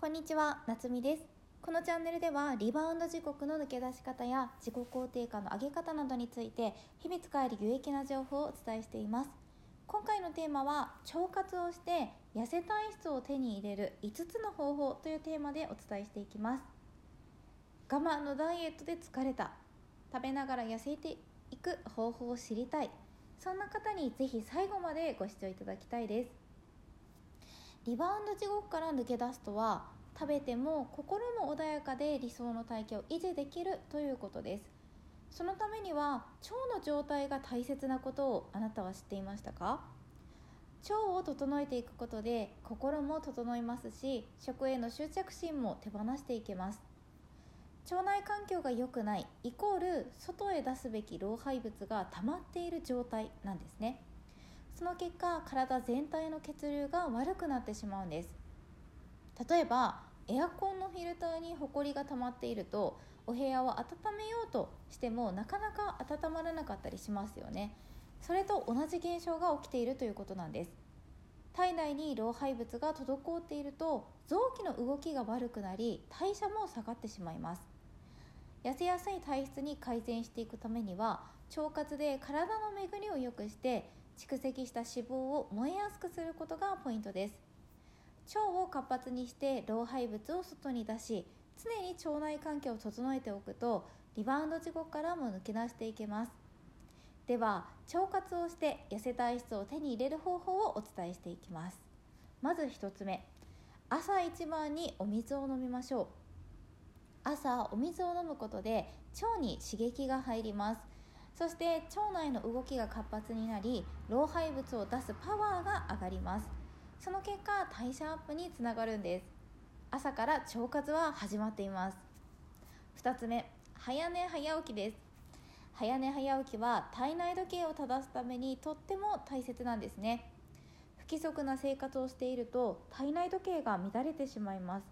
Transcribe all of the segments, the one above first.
こんにちは、なつみです。このチャンネルではリバウンド時刻の抜け出し方や自己肯定感の上げ方などについて日々使える有益な情報をお伝えしています。今回のテーマは腸活をして痩せ体質を手に入れる5つの方法というテーマでお伝えしていきます。我慢のダイエットで疲れた食べながら痩せていく方法を知りたいそんな方にぜひ最後までご視聴いただきたいですリバウンド地獄から抜け出すとは食べても心も穏やかで理想の体型を維持できるということです。そのためには腸の状態が大切なことをあなたは知っていましたか？腸を整えていくことで心も整いますし食への執着心も手放していけます。腸内環境が良くないイコール外へ出すべき老廃物が溜まっている状態なんですね。その結果体全体の血流が悪くなってしまうんです。例えばエアコンのフィルターにホコリが溜まっているとお部屋を温めようとしてもなかなか温まらなかったりしますよね。それと同じ現象が起きているということなんです。体内に老廃物が滞っていると臓器の動きが悪くなり代謝も下がってしまいます。痩せやすい体質に改善していくためには腸活で体の巡りを良くして蓄積した脂肪を燃えやすくすることがポイントです。腸を活発にして老廃物を外に出し常に腸内環境を整えておくとリバウンド事故からも抜け出していけます。では腸活をして痩せ体質を手に入れる方法をお伝えしていきます。まず1つ目。朝一番にお水を飲みましょう。朝お水を飲むことで腸に刺激が入ります。そして腸内の動きが活発になり老廃物を出すパワーが上がります。その結果代謝アップにつながるんです。朝から腸活は始まっています。2つ目早寝早起きです。早寝早起きは体内時計を正すためにとっても大切なんですね。不規則な生活をしていると体内時計が乱れてしまいます。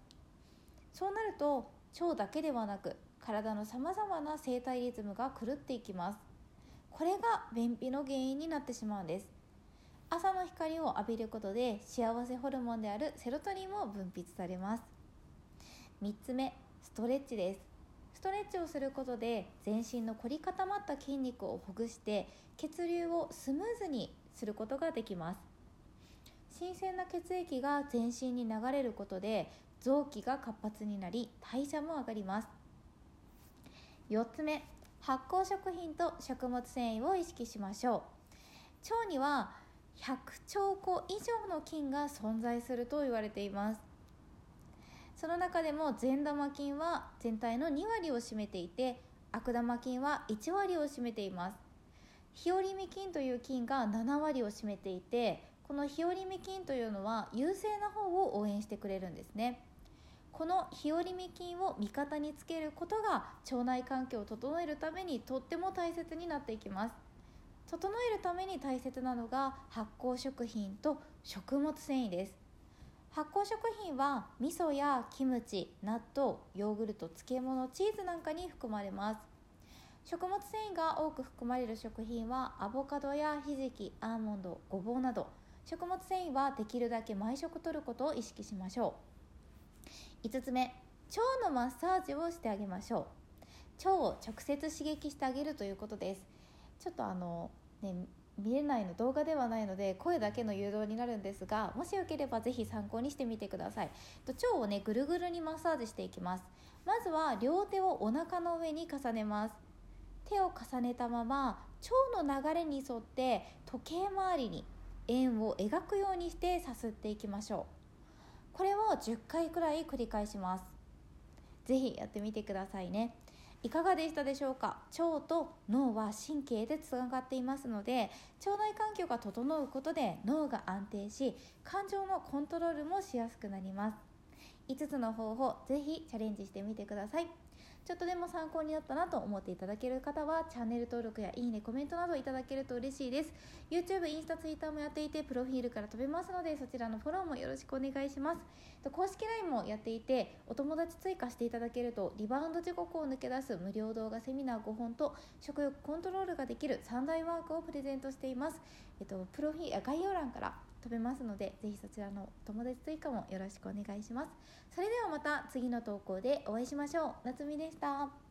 そうなると腸だけではなく体のさまざまな生体リズムが狂っていきます。これが便秘の原因になってしまうんです。朝の光を浴びることで幸せホルモンであるセロトニンも分泌されます。3つ目ストレッチです。ストレッチをすることで全身の凝り固まった筋肉をほぐして血流をスムーズにすることができます。新鮮な血液が全身に流れることで臓器が活発になり代謝も上がります。4つ目発酵食品と食物繊維を意識しましょう。腸には100兆個以上の菌が存在すると言われています。その中でも善玉菌は全体の2割を占めていて悪玉菌は1割を占めています。日和見菌という菌が7割を占めていてこの日和見菌というのは優勢な方を応援してくれるんですね。この日和見菌を味方につけることが腸内環境を整えるためにとっても大切になっていきます。整えるために大切なのが発酵食品と食物繊維です。発酵食品は味噌やキムチ納豆ヨーグルト漬物チーズなんかに含まれます。食物繊維が多く含まれる食品はアボカドやひじきアーモンドごぼうなど。食物繊維はできるだけ毎食とることを意識しましょう。5つ目腸のマッサージをしてあげましょう。腸を直接刺激してあげるということです。ちょっとあのね見えないの動画ではないので声だけの誘導になるんですがもしよければぜひ参考にしてみてください。腸をねぐるぐるにマッサージしていきます。まずは両手をお腹の上に重ねます。手を重ねたまま腸の流れに沿って時計回りに円を描くようにしてさすっていきましょう。これを10回くらい繰り返します。是非やってみてくださいね。いかがでしたでしょうか？腸と脳は神経でつながっていますので腸内環境が整うことで脳が安定し感情のコントロールもしやすくなります。5つの方法是非チャレンジしてみてください。ちょっとでも参考になったなと思っていただける方はチャンネル登録やいいねコメントなどいただけると嬉しいです。YouTube、インスタ、Twitter もやっていてプロフィールから飛べますのでそちらのフォローもよろしくお願いします。公式 LINE もやっていてお友達追加していただけるとリバウンド時刻を抜け出す無料動画セミナー5本と食欲コントロールができる3大ワークをプレゼントしています、えっと、プロフィール概要欄から飛べますのでぜひそちらの友達追加もよろしくお願いします。それではまた次の投稿でお会いしましょう。夏美でした。